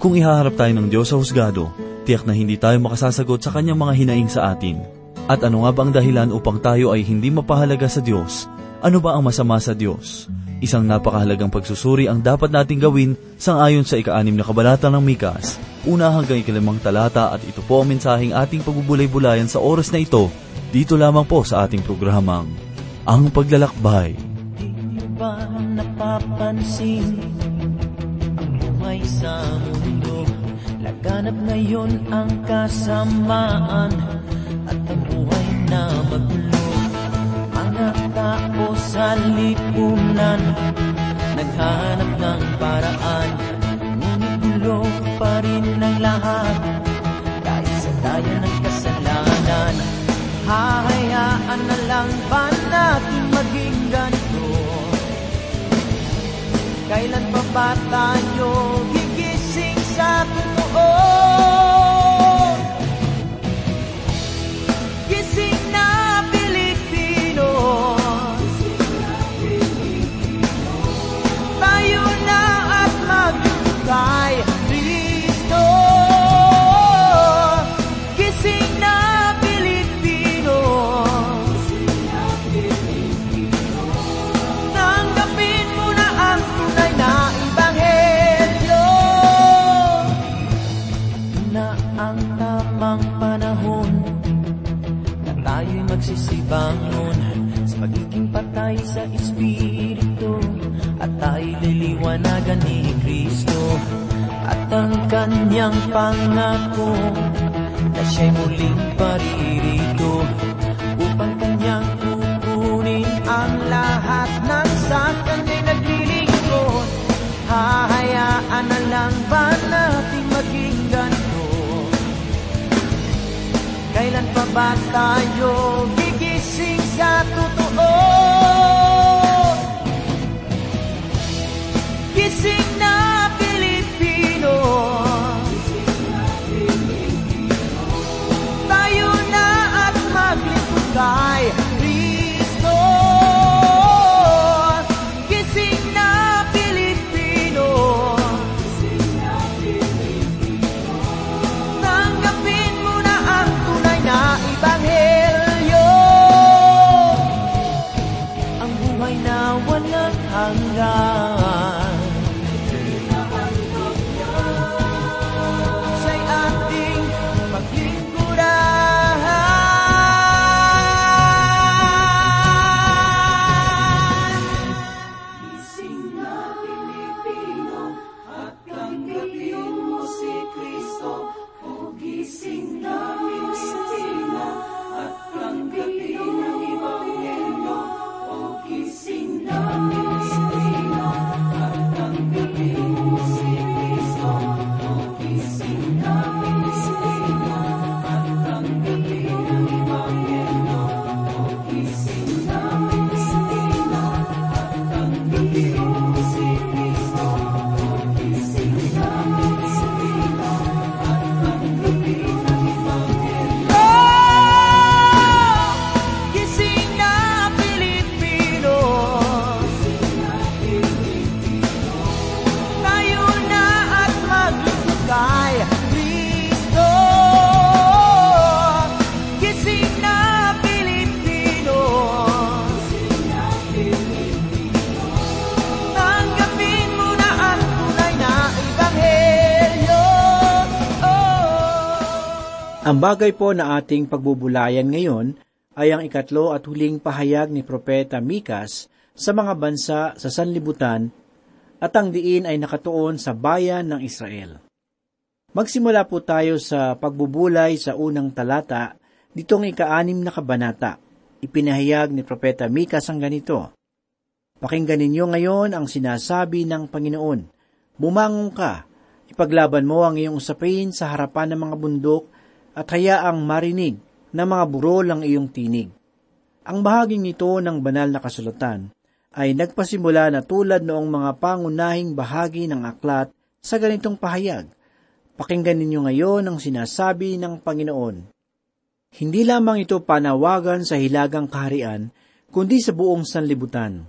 Kung ihaharap tayo ng Diyos sa husgado, tiyak na hindi tayo makasasagot sa kanyang mga hinaing sa atin. At ano nga ba ang dahilan upang tayo ay hindi mapahalaga sa Diyos? Ano ba ang masama sa Diyos? Isang napakahalagang pagsusuri ang dapat nating gawin sang-ayon sa ika-anim na kabalata ng Mikas, una hanggang ikalimang talata at ito po ang mensaheng ating pagbubulay-bulayan sa oras na ito, dito lamang po sa ating programang, Ang Paglalakbay. Di ba napapansin buhay sa mundo? Laganap ngayon ang kasamaan at ang buhay na magulo. Mga tao sa lipunan naghanap ng paraan, ngunit gulo pa rin ang lahat dahil sa daya ng kasalanan. Hahayaan na lang ba natin maging ganito? Kailan pa ba tayo At ang kanyang pangako Na siya'y muling paririto Upang kanyang kukunin ang lahat ng sa kanya'y naglilingkod Hahayaan na lang ba natin maging ganito? Kailan pa ba tayo buhay na walang hanggan Bagay po na ating pagbubulayan ngayon ay ang ikatlo at huling pahayag ni Propeta Mikas sa mga bansa sa sanlibutan at ang diin ay nakatuon sa bayan ng Israel. Magsimula po tayo sa pagbubulay sa unang talata ditong ikaanim na kabanata. Ipinahayag ni Propeta Mikas ang ganito, Pakinggan ninyo ngayon ang sinasabi ng Panginoon. Bumangon ka, ipaglaban mo ang iyong usapin sa harapan ng mga bundok at hayaang marinig ng mga burol ang iyong tinig. Ang bahaging ito ng banal na kasulatan ay nagpasimula na tulad noong mga pangunahing bahagi ng aklat sa ganitong pahayag. Pakinggan ninyo ngayon ang sinasabi ng Panginoon. Hindi lamang ito panawagan sa hilagang kaharian, kundi sa buong sanlibutan.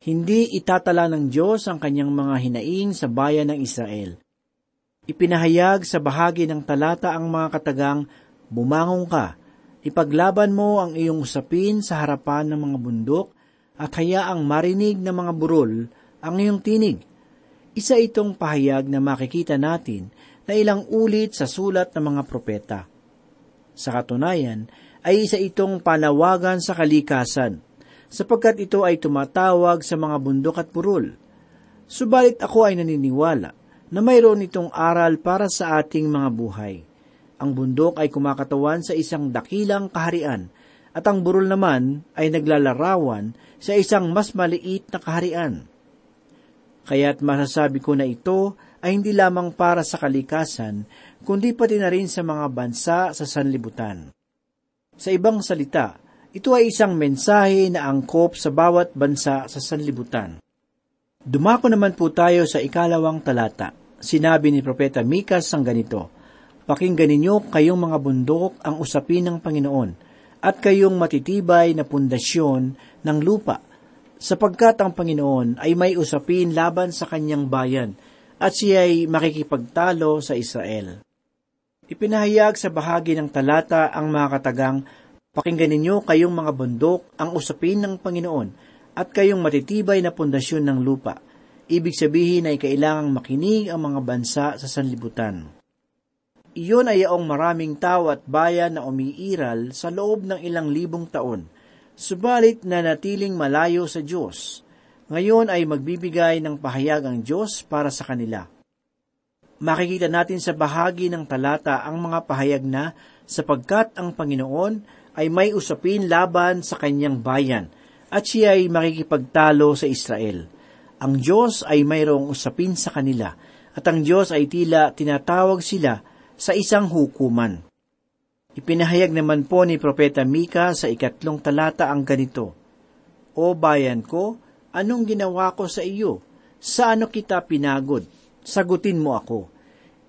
Hindi itatala ng Diyos ang kanyang mga hinaing sa bayan ng Israel. Ipinahayag sa bahagi ng talata ang mga katagang, Bumangon ka, ipaglaban mo ang iyong usapin sa harapan ng mga bundok, at hayaang marinig ng mga burol ang iyong tinig. Isa itong pahayag na makikita natin na ilang ulit sa sulat ng mga propeta. Sa katunayan, ay isa itong panawagan sa kalikasan, sapagkat ito ay tumatawag sa mga bundok at burol. Subalit ako ay naniniwala na mayroon itong aral para sa ating mga buhay. Ang bundok ay kumakatawan sa isang dakilang kaharian, at ang burol naman ay naglalarawan sa isang mas maliit na kaharian. Kaya't masasabi ko na ito ay hindi lamang para sa kalikasan, kundi pati na rin sa mga bansa sa sanlibutan. Sa ibang salita, ito ay isang mensahe na angkop sa bawat bansa sa sanlibutan. Dumako naman po tayo sa ikalawang talata. Sinabi ni Propeta Mikas ang ganito, Pakinggan ninyo kayong mga bundok ang usapin ng Panginoon, at kayong matitibay na pundasyon ng lupa, sapagkat ang Panginoon ay may usapin laban sa kanyang bayan, at siya ay makikipagtalo sa Israel. Ipinahayag sa bahagi ng talata ang mga katagang, Pakinggan ninyo kayong mga bundok ang usapin ng Panginoon, at kayong matitibay na pundasyon ng lupa. Ibig sabihin ay kailangang makinig ang mga bansa sa sanlibutan. Iyon ay yaong maraming tao at bayan na umiiral sa loob ng ilang libong taon, subalit na natiling malayo sa Diyos. Ngayon ay magbibigay ng pahayag ang Diyos para sa kanila. Makikita natin sa bahagi ng talata ang mga pahayag na sapagkat ang Panginoon ay may usapin laban sa kanyang bayan at siya ay makikipagtalo sa Israel. Ang Diyos ay mayroong usapin sa kanila at ang Diyos ay tila tinatawag sila sa isang hukuman. Ipinahayag naman po ni Propeta Mika sa ikatlong talata ang ganito, O bayan ko, anong ginawa ko sa iyo? Sa ano kita pinagod? Sagutin mo ako.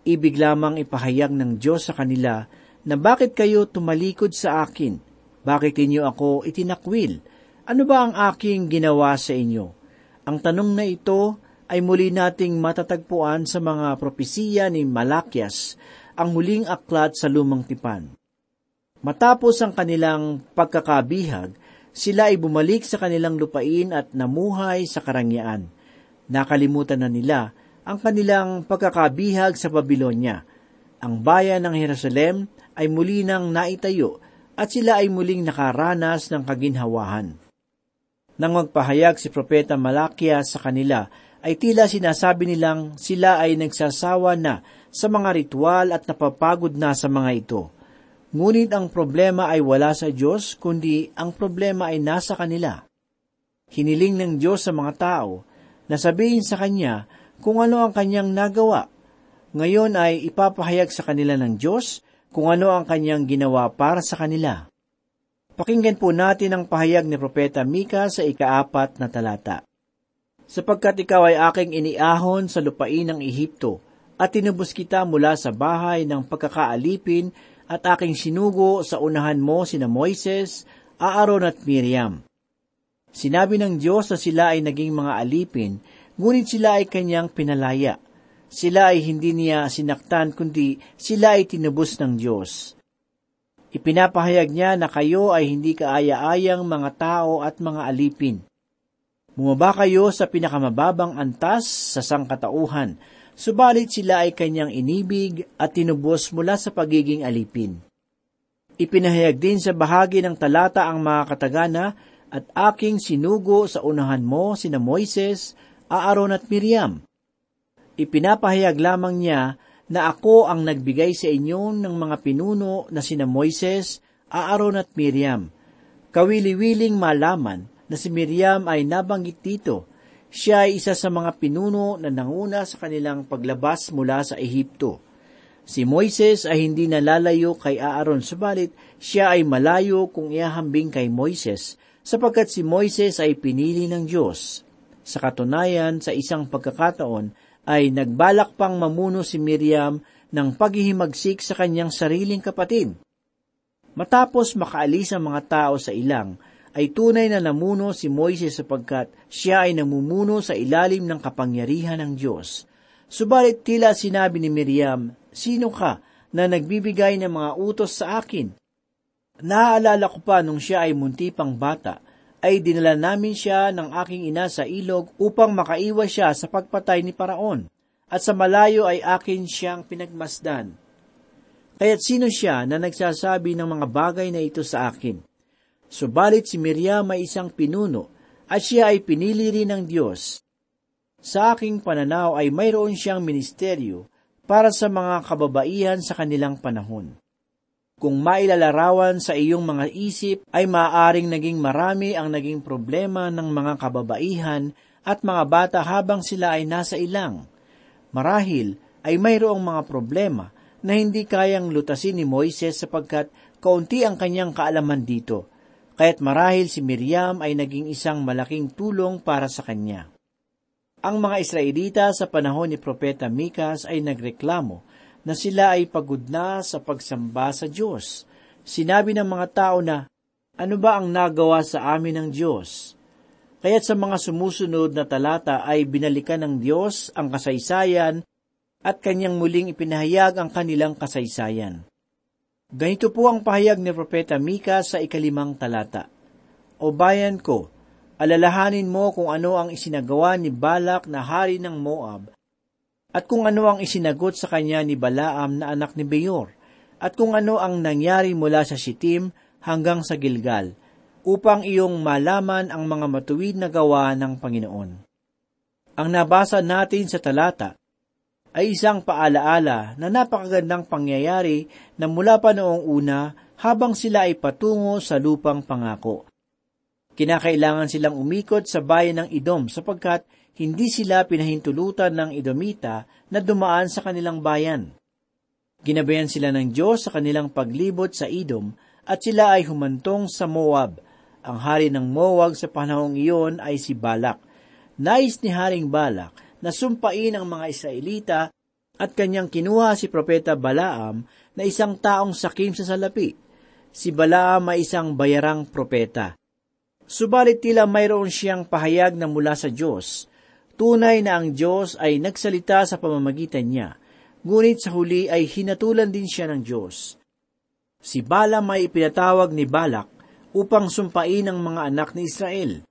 Ibig lamang ipahayag ng Diyos sa kanila na bakit kayo tumalikod sa akin? Bakit inyo ako itinakwil? Ano ba ang aking ginawa sa inyo? Ang tanong na ito ay muli nating matatagpuan sa mga propesiya ni Malakias ang huling aklat sa lumang tipan. Matapos ang kanilang pagkakabihag, sila ay bumalik sa kanilang lupain at namuhay sa karangyaan. Nakalimutan na nila ang kanilang pagkakabihag sa Babylonia. Ang bayan ng Jerusalem ay muli nang naitayo at sila ay muling nakaranas ng kaginhawahan. Nang magpahayag si Propeta Malakia sa kanila, ay tila sinasabi nilang sila ay nagsasawa na sa mga ritual at napapagod na sa mga ito. Ngunit ang problema ay wala sa Diyos, kundi ang problema ay nasa kanila. Hiniling ng Diyos sa mga tao na sabihin sa Kanya kung ano ang Kanyang nagawa. Ngayon ay ipapahayag sa kanila ng Diyos kung ano ang Kanyang ginawa para sa kanila. Pakinggan po natin ang pahayag ni Propeta Mika sa ikaapat na talata. Sapagkat ikaw ay aking iniahon sa lupain ng Ehipto, at tinubos kita mula sa bahay ng pagkakaalipin at aking sinugo sa unahan mo sina Moises, Aaron at Miriam. Sinabi ng Diyos na sila ay naging mga alipin, ngunit sila ay kanyang pinalaya. Sila ay hindi niya sinaktan, kundi sila ay tinubos ng Diyos. Ipinapahayag niya na kayo ay hindi kaaya-ayang mga tao at mga alipin. Bumaba kayo sa pinakamababang antas sa sangkatauhan, subalit sila ay kanyang inibig at tinubos mula sa pagiging alipin. Ipinahayag din sa bahagi ng talata ang mga katagana at aking sinugo sa unahan mo sina Moises, Aaron at Miriam. Ipinapahayag lamang niya na ako ang nagbigay sa inyo ng mga pinuno na sina Moises, Aaron at Miriam. Kawili-wiling malaman na si Miriam ay nabanggit dito siya ay isa sa mga pinuno na nanguna sa kanilang paglabas mula sa Ehipto. Si Moises ay hindi nalalayo kay Aaron, subalit siya ay malayo kung iahambing kay Moises, sapagkat si Moises ay pinili ng Diyos. Sa katunayan, sa isang pagkakataon, ay nagbalak pang mamuno si Miriam ng paghihimagsik sa kanyang sariling kapatid. Matapos makaalis ang mga tao sa ilang, ay tunay na namuno si Moises sapagkat siya ay namumuno sa ilalim ng kapangyarihan ng Diyos. Subalit tila sinabi ni Miriam, Sino ka na nagbibigay ng mga utos sa akin? Naaalala ko pa nung siya ay munti pang bata, ay dinala namin siya ng aking ina sa ilog upang makaiwas siya sa pagpatay ni Paraon, at sa malayo ay akin siyang pinagmasdan. Kaya't sino siya na nagsasabi ng mga bagay na ito sa akin? Subalit si Miriam ay isang pinuno, at siya ay pinili rin ng Diyos sa aking pananaw ay mayroon siyang ministeryo para sa mga kababaihan sa kanilang panahon. Kung mailalarawan sa iyong mga isip ay maaaring naging marami ang naging problema ng mga kababaihan at mga bata habang sila ay nasa ilang. Marahil ay mayroong mga problema na hindi kayang lutasin ni Moises sapagkat kaunti ang kanyang kaalaman dito, kaya't marahil si Miriam ay naging isang malaking tulong para sa kanya. Ang mga Israelita sa panahon ni Propeta Mikas ay nagreklamo na sila ay pagod na sa pagsamba sa Diyos. Sinabi ng mga tao na, ano ba ang nagawa sa amin ng Diyos? Kaya't sa mga sumusunod na talata ay binalikan ng Diyos ang kasaysayan at kanyang muling ipinahayag ang kanilang kasaysayan. Ganito po ang pahayag ni Propeta Mika sa ikalimang talata. O bayan ko, alalahanin mo kung ano ang isinagawa ni Balak na hari ng Moab, at kung ano ang isinagot sa kanya ni Balaam na anak ni Beyor, at kung ano ang nangyari mula sa Sitim hanggang sa Gilgal, upang iyong malaman ang mga matuwid na gawa ng Panginoon. Ang nabasa natin sa talata ay isang paalaala na napakagandang pangyayari na mula pa noong una habang sila ay patungo sa lupang pangako. Kinakailangan silang umikot sa bayan ng Idom sapagkat hindi sila pinahintulutan ng Idomita na dumaan sa kanilang bayan. Ginabayan sila ng Diyos sa kanilang paglibot sa Idom at sila ay humantong sa Moab. Ang hari ng Moab sa panahong iyon ay si Balak. Nais ni Haring Balak na sumpain ang mga Israelita at kanyang kinuha si Propeta Balaam na isang taong sakim sa salapi. Si Balaam ay isang bayarang propeta. Subalit tila mayroon siyang pahayag na mula sa Diyos. Tunay na ang Diyos ay nagsalita sa pamamagitan niya, ngunit sa huli ay hinatulan din siya ng Diyos. Si Balaam ay ipinatawag ni Balak upang sumpain ang mga anak ni Israel.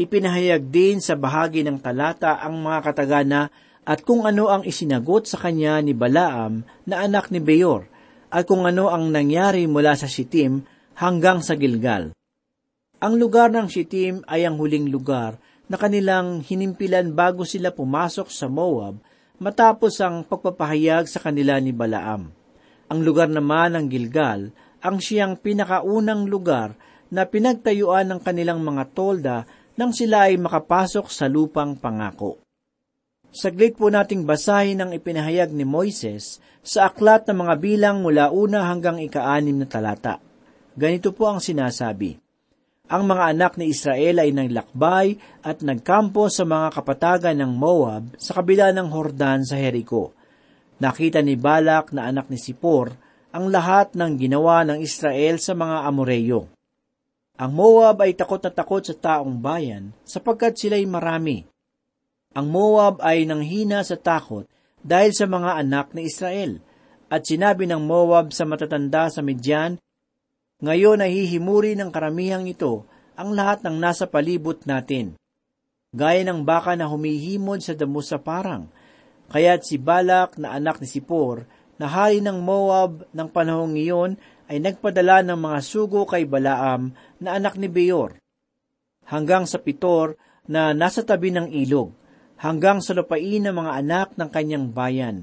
Ipinahayag din sa bahagi ng talata ang mga katagana at kung ano ang isinagot sa kanya ni Balaam na anak ni Beyor, at kung ano ang nangyari mula sa Sitim hanggang sa Gilgal. Ang lugar ng Shittim ay ang huling lugar na kanilang hinimpilan bago sila pumasok sa Moab matapos ang pagpapahayag sa kanila ni Balaam. Ang lugar naman ng Gilgal ang siyang pinakaunang lugar na pinagtayuan ng kanilang mga tolda nang sila ay makapasok sa lupang pangako. Saglit po nating basahin ang ipinahayag ni Moises sa aklat ng mga bilang mula una hanggang ikaanim na talata. Ganito po ang sinasabi, ang mga anak ni Israel ay naglakbay at nagkampo sa mga kapatagan ng Moab sa kabila ng Hordan sa Jericho. Nakita ni Balak na anak ni Sipor ang lahat ng ginawa ng Israel sa mga Amoreyo. Ang Moab ay takot na takot sa taong bayan sapagkat sila'y marami. Ang Moab ay nanghina sa takot dahil sa mga anak ni Israel. At sinabi ng Moab sa matatanda sa Midian ngayon ay hihimuri ng karamihang ito ang lahat ng nasa palibot natin. Gaya ng baka na humihimod sa damo sa parang. Kaya't si Balak na anak ni Sipor, na hari ng Moab ng panahong iyon, ay nagpadala ng mga sugo kay Balaam na anak ni Beor. Hanggang sa Pitor na nasa tabi ng ilog, hanggang sa lupain ng mga anak ng kanyang bayan,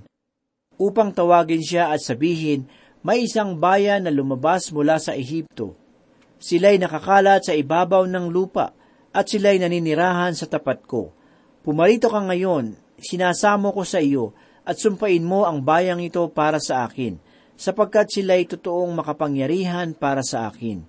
upang tawagin siya at sabihin, may isang bayan na lumabas mula sa Ehipto. Sila'y nakakalat sa ibabaw ng lupa at sila'y naninirahan sa tapat ko. Pumarito ka ngayon, sinasamo ko sa iyo at sumpain mo ang bayang ito para sa akin, sapagkat sila'y totoong makapangyarihan para sa akin.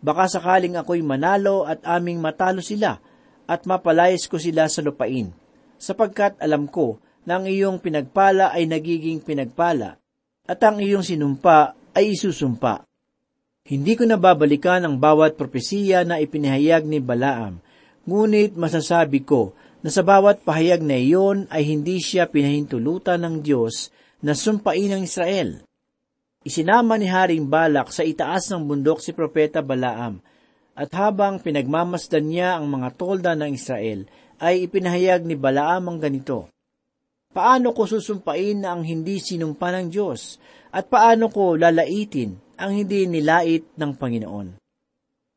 Baka sakaling ako'y manalo at aming matalo sila, at mapalayas ko sila sa lupain, sapagkat alam ko na ang iyong pinagpala ay nagiging pinagpala, at ang iyong sinumpa ay isusumpa. Hindi ko nababalikan ang bawat propesiya na ipinahayag ni Balaam, ngunit masasabi ko na sa bawat pahayag na iyon ay hindi siya pinahintulutan ng Diyos na sumpain ng Israel. Isinama ni Haring Balak sa itaas ng bundok si Propeta Balaam, at habang pinagmamasdan niya ang mga tolda ng Israel, ay ipinahayag ni Balaam ang ganito, Paano ko susumpain na ang hindi sinumpa ng Diyos? At paano ko lalaitin ang hindi nilait ng Panginoon?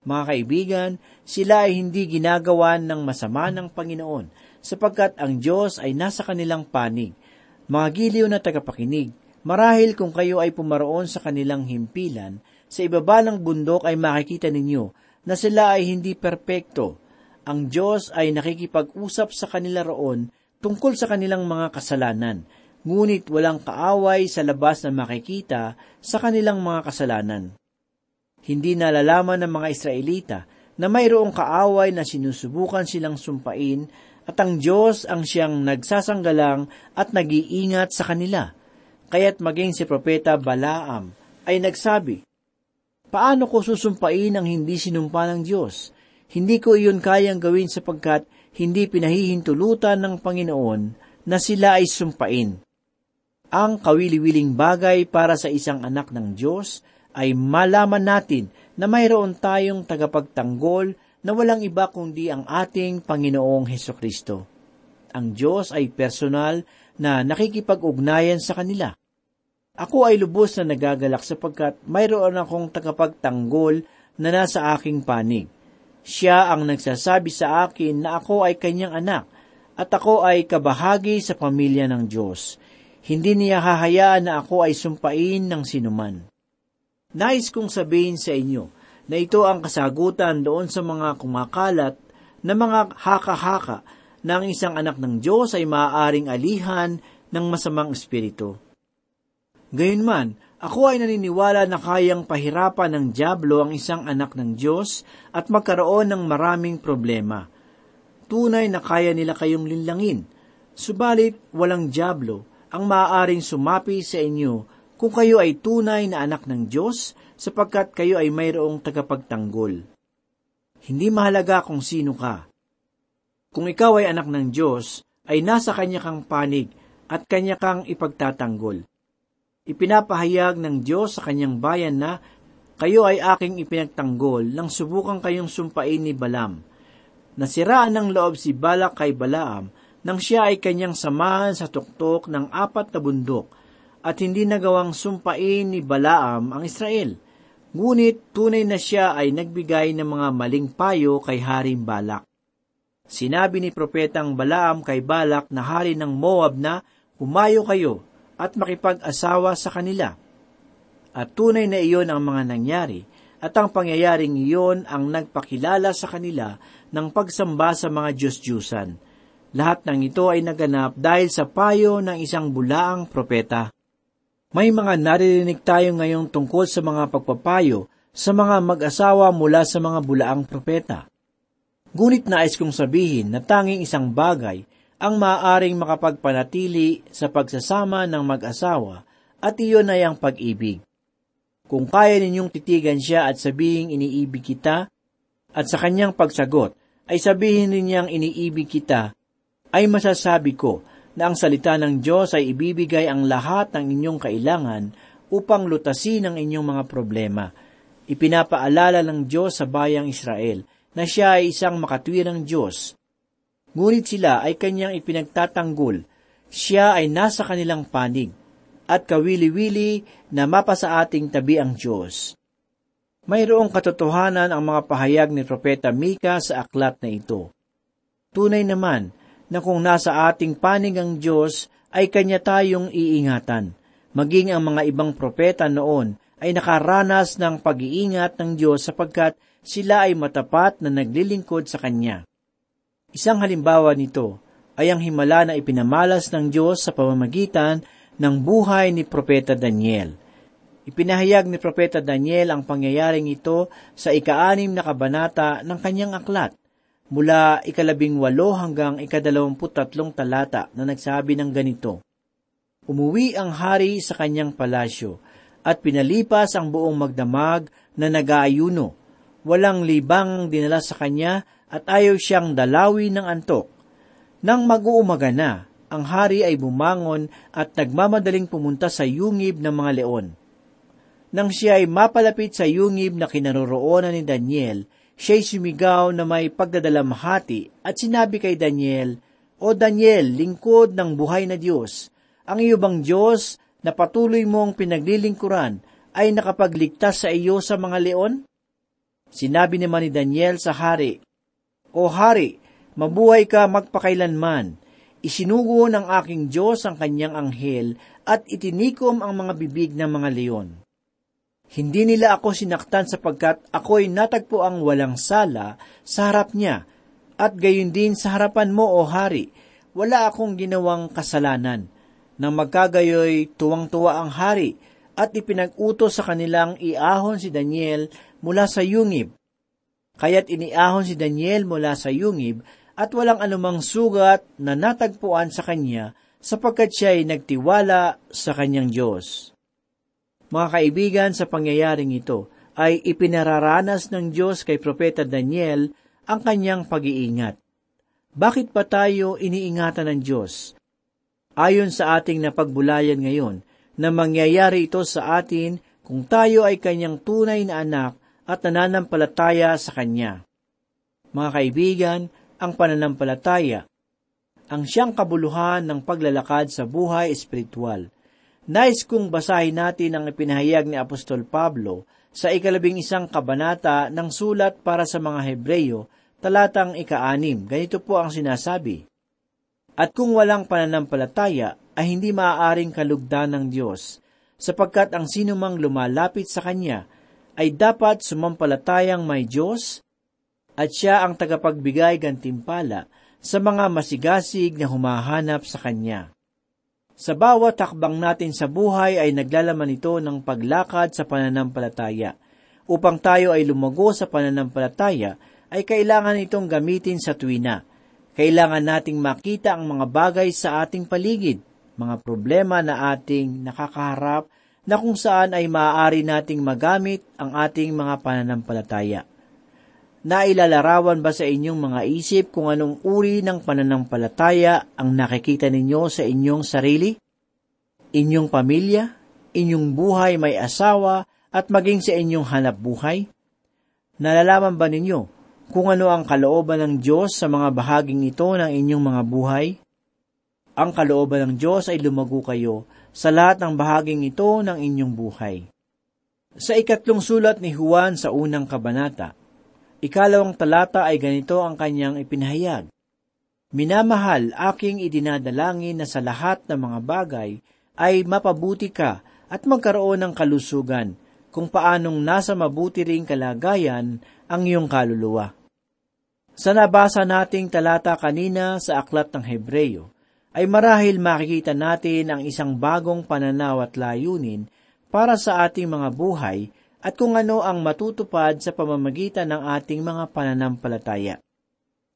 Mga kaibigan, sila ay hindi ginagawan ng masama ng Panginoon sapagkat ang Diyos ay nasa kanilang panig. Mga giliw na tagapakinig, marahil kung kayo ay pumaroon sa kanilang himpilan, sa ibaba ng bundok ay makikita ninyo na sila ay hindi perpekto. Ang Diyos ay nakikipag-usap sa kanila roon tungkol sa kanilang mga kasalanan, ngunit walang kaaway sa labas na makikita sa kanilang mga kasalanan. Hindi nalalaman ng mga Israelita na mayroong kaaway na sinusubukan silang sumpain at ang Diyos ang siyang nagsasanggalang at nag-iingat sa kanila. Kaya't maging si Propeta Balaam ay nagsabi, Paano ko susumpain ang hindi sinumpa ng Diyos? Hindi ko iyon kayang gawin sapagkat hindi pinahihintulutan ng Panginoon na sila ay sumpain. Ang kawili-wiling bagay para sa isang anak ng Diyos ay malaman natin na mayroon tayong tagapagtanggol na walang iba kundi ang ating Panginoong Heso Kristo. Ang Diyos ay personal na nakikipag-ugnayan sa kanila. Ako ay lubos na nagagalak sapagkat mayroon akong tagapagtanggol na nasa aking panig. Siya ang nagsasabi sa akin na ako ay kanyang anak at ako ay kabahagi sa pamilya ng Diyos. Hindi niya hahayaan na ako ay sumpain ng sinuman. Nais kong sabihin sa inyo na ito ang kasagutan doon sa mga kumakalat na mga haka-haka na ang isang anak ng Diyos ay maaaring alihan ng masamang espiritu. Gayunman, ako ay naniniwala na kayang pahirapan ng Diablo ang isang anak ng Diyos at magkaroon ng maraming problema. Tunay na kaya nila kayong linlangin, subalit walang Diablo ang maaaring sumapi sa inyo kung kayo ay tunay na anak ng Diyos sapagkat kayo ay mayroong tagapagtanggol. Hindi mahalaga kung sino ka. Kung ikaw ay anak ng Diyos, ay nasa kanya kang panig at kanya kang ipagtatanggol. Ipinapahayag ng Diyos sa kanyang bayan na kayo ay aking ipinagtanggol nang subukan kayong sumpain ni Balam. Nasiraan ng loob si Balak kay Balaam nang siya ay kanyang samahan sa tuktok ng apat na bundok at hindi nagawang sumpain ni Balaam ang Israel. Ngunit tunay na siya ay nagbigay ng mga maling payo kay Haring Balak. Sinabi ni Propetang Balaam kay Balak na hari ng Moab na humayo kayo at makipag-asawa sa kanila. At tunay na iyon ang mga nangyari, at ang pangyayaring iyon ang nagpakilala sa kanila ng pagsamba sa mga Diyos-Diyusan. Lahat ng ito ay naganap dahil sa payo ng isang bulaang propeta. May mga naririnig tayo ngayong tungkol sa mga pagpapayo sa mga mag-asawa mula sa mga bulaang propeta. Ngunit nais kong sabihin na tanging isang bagay ang maaaring makapagpanatili sa pagsasama ng mag-asawa at iyon ay ang pag-ibig. Kung kaya ninyong titigan siya at sabihin iniibig kita, at sa kanyang pagsagot ay sabihin ninyang iniibig kita, ay masasabi ko na ang salita ng Diyos ay ibibigay ang lahat ng inyong kailangan upang lutasin ang inyong mga problema. Ipinapaalala ng Diyos sa bayang Israel na siya ay isang makatwirang Diyos. Ngunit sila ay kanyang ipinagtatanggol. Siya ay nasa kanilang panig at kawili-wili na mapa ating tabi ang Diyos. Mayroong katotohanan ang mga pahayag ni Propeta Mika sa aklat na ito. Tunay naman na kung nasa ating panig ang Diyos, ay kanya tayong iingatan. Maging ang mga ibang propeta noon ay nakaranas ng pag-iingat ng Diyos sapagkat sila ay matapat na naglilingkod sa Kanya. Isang halimbawa nito ay ang himala na ipinamalas ng Diyos sa pamamagitan ng buhay ni Propeta Daniel. Ipinahayag ni Propeta Daniel ang pangyayaring ito sa ikaanim na kabanata ng kanyang aklat mula ikalabing walo hanggang ikadalawamput tatlong talata na nagsabi ng ganito, Umuwi ang hari sa kanyang palasyo at pinalipas ang buong magdamag na nag-aayuno. Walang libang dinala sa kanya at ayaw siyang dalawi ng antok. Nang mag-uumaga na, ang hari ay bumangon at nagmamadaling pumunta sa yungib ng mga leon. Nang siya ay mapalapit sa yungib na kinaroroonan ni Daniel, siya'y sumigaw na may pagdadalamhati at sinabi kay Daniel, O Daniel, lingkod ng buhay na Diyos, ang iyo bang Diyos na patuloy mong pinaglilingkuran ay nakapagligtas sa iyo sa mga leon? Sinabi naman ni Daniel sa hari, O hari, mabuhay ka magpakailanman. Isinugo ng aking Diyos ang kanyang anghel at itinikom ang mga bibig ng mga leon. Hindi nila ako sinaktan sapagkat ako'y natagpo ang walang sala sa harap niya, at gayon din sa harapan mo, O Hari, wala akong ginawang kasalanan. Nang magkagayoy, tuwang-tuwa ang hari, at ipinag-utos sa kanilang iahon si Daniel mula sa yungib. Kaya't iniahon si Daniel mula sa yungib at walang anumang sugat na natagpuan sa kanya sapagkat siya ay nagtiwala sa kanyang Diyos. Mga kaibigan, sa pangyayaring ito ay ipinararanas ng Diyos kay Propeta Daniel ang kanyang pag-iingat. Bakit pa tayo iniingatan ng Diyos? Ayon sa ating napagbulayan ngayon, na mangyayari ito sa atin kung tayo ay kanyang tunay na anak at nananampalataya sa Kanya. Mga kaibigan, ang pananampalataya, ang siyang kabuluhan ng paglalakad sa buhay espiritual. Nais kong basahin natin ang ipinahayag ni Apostol Pablo sa ikalabing isang kabanata ng sulat para sa mga Hebreyo, talatang ika-anim. Ganito po ang sinasabi. At kung walang pananampalataya, ay hindi maaaring kalugdan ng Diyos, sapagkat ang sinumang lumalapit sa Kanya ay dapat sumampalatayang may Diyos at siya ang tagapagbigay gantimpala sa mga masigasig na humahanap sa Kanya. Sa bawat takbang natin sa buhay ay naglalaman ito ng paglakad sa pananampalataya. Upang tayo ay lumago sa pananampalataya, ay kailangan itong gamitin sa tuwina. Kailangan nating makita ang mga bagay sa ating paligid, mga problema na ating nakakaharap na kung saan ay maaari nating magamit ang ating mga pananampalataya. Nailalarawan ba sa inyong mga isip kung anong uri ng pananampalataya ang nakikita ninyo sa inyong sarili? Inyong pamilya? Inyong buhay may asawa at maging sa inyong hanap buhay? Nalalaman ba ninyo kung ano ang kalooban ng Diyos sa mga bahaging ito ng inyong mga buhay? Ang kalooban ng Diyos ay lumago kayo sa lahat ng bahaging ito ng inyong buhay. Sa ikatlong sulat ni Juan sa unang kabanata, ikalawang talata ay ganito ang kanyang ipinahayag. Minamahal, aking idinadalangin na sa lahat ng mga bagay ay mapabuti ka at magkaroon ng kalusugan, kung paanong nasa mabuti ring kalagayan ang iyong kaluluwa. Sa nabasa nating talata kanina sa aklat ng Hebreyo, ay marahil makikita natin ang isang bagong pananaw at layunin para sa ating mga buhay at kung ano ang matutupad sa pamamagitan ng ating mga pananampalataya.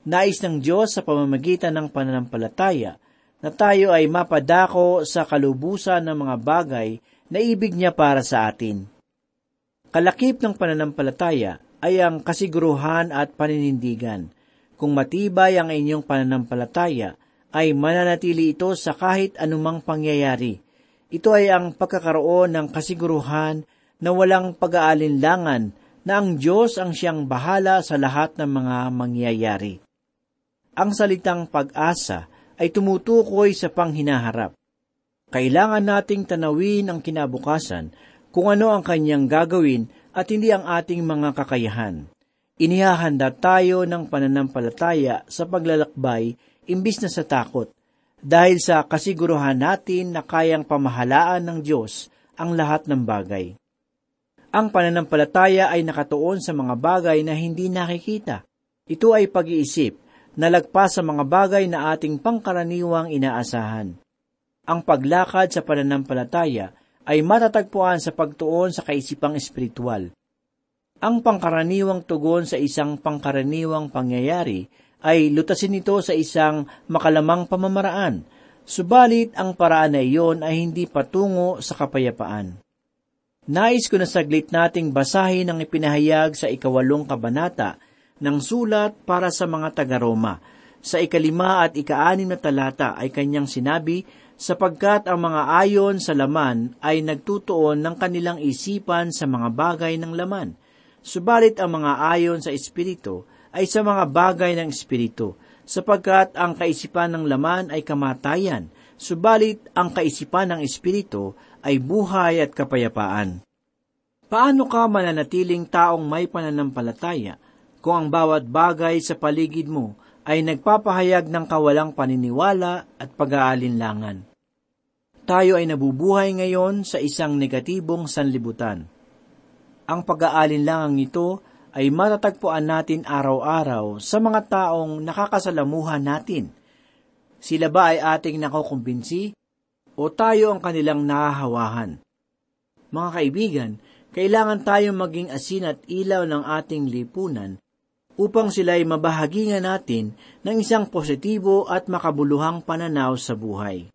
Nais ng Diyos sa pamamagitan ng pananampalataya na tayo ay mapadako sa kalubusan ng mga bagay na ibig niya para sa atin. Kalakip ng pananampalataya ay ang kasiguruhan at paninindigan. Kung matibay ang inyong pananampalataya, ay mananatili ito sa kahit anumang pangyayari. Ito ay ang pagkakaroon ng kasiguruhan na walang pag-aalinlangan na ang Diyos ang siyang bahala sa lahat ng mga mangyayari. Ang salitang pag-asa ay tumutukoy sa panghinaharap. Kailangan nating tanawin ang kinabukasan kung ano ang kanyang gagawin at hindi ang ating mga kakayahan. Inihahanda tayo ng pananampalataya sa paglalakbay imbis na sa takot, dahil sa kasiguruhan natin na kayang pamahalaan ng Diyos ang lahat ng bagay. Ang pananampalataya ay nakatuon sa mga bagay na hindi nakikita. Ito ay pag-iisip na lagpas sa mga bagay na ating pangkaraniwang inaasahan. Ang paglakad sa pananampalataya ay matatagpuan sa pagtuon sa kaisipang espiritual. Ang pangkaraniwang tugon sa isang pangkaraniwang pangyayari ay lutasin ito sa isang makalamang pamamaraan, subalit ang paraan na iyon ay hindi patungo sa kapayapaan. Nais ko na saglit nating basahin ang ipinahayag sa ikawalong kabanata ng sulat para sa mga taga-Roma. sa ikalima at ikaanim na talata ay kanyang sinabi, sapagkat ang mga ayon sa laman ay nagtutuon ng kanilang isipan sa mga bagay ng laman. Subalit ang mga ayon sa Espiritu ay sa mga bagay ng Espiritu, sapagkat ang kaisipan ng laman ay kamatayan, subalit ang kaisipan ng Espiritu ay buhay at kapayapaan. Paano ka mananatiling taong may pananampalataya kung ang bawat bagay sa paligid mo ay nagpapahayag ng kawalang paniniwala at pag-aalinlangan? Tayo ay nabubuhay ngayon sa isang negatibong sanlibutan. Ang pag-aalinlangang ito ay matatagpuan natin araw-araw sa mga taong nakakasalamuhan natin. Sila ba ay ating nakukumbinsi o tayo ang kanilang nahahawahan? Mga kaibigan, kailangan tayong maging asin at ilaw ng ating lipunan upang sila ay mabahagingan natin ng isang positibo at makabuluhang pananaw sa buhay.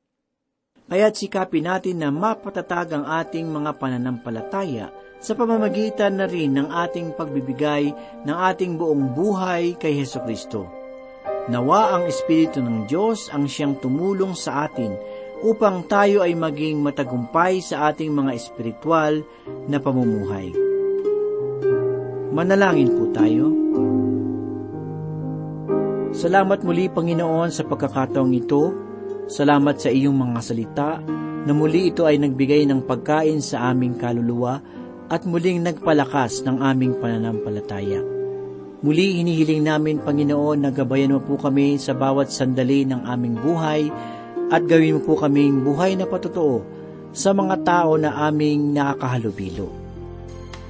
Kaya't sikapin natin na mapatatag ang ating mga pananampalataya sa pamamagitan na rin ng ating pagbibigay ng ating buong buhay kay Heso Kristo. Nawa ang Espiritu ng Diyos ang siyang tumulong sa atin upang tayo ay maging matagumpay sa ating mga espiritual na pamumuhay. Manalangin po tayo. Salamat muli, Panginoon, sa pagkakataong ito. Salamat sa iyong mga salita na muli ito ay nagbigay ng pagkain sa aming kaluluwa at muling nagpalakas ng aming pananampalataya. Muli hinihiling namin, Panginoon, na gabayan mo po kami sa bawat sandali ng aming buhay at gawin mo po kaming buhay na patotoo sa mga tao na aming nakakahalubilo.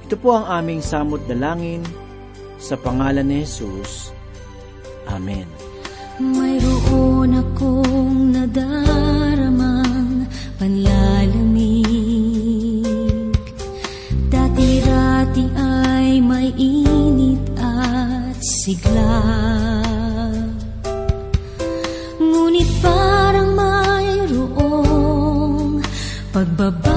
Ito po ang aming samot dalangin sa pangalan ni Jesus. Amen. Mayroon akong nadaramang panlalamig may init at sigla. Ngunit parang mayroong pagbabago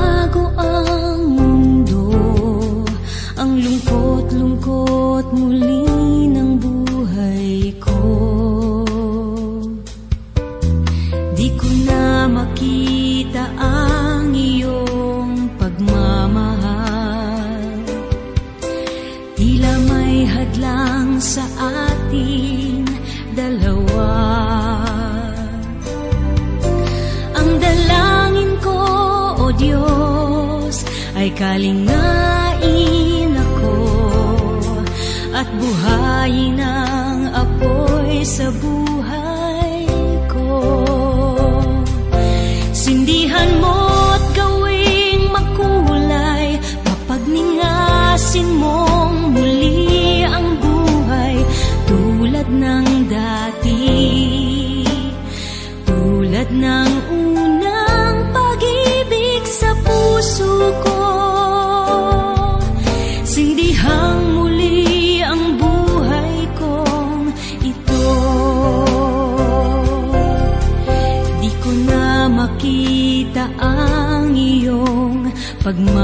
iyong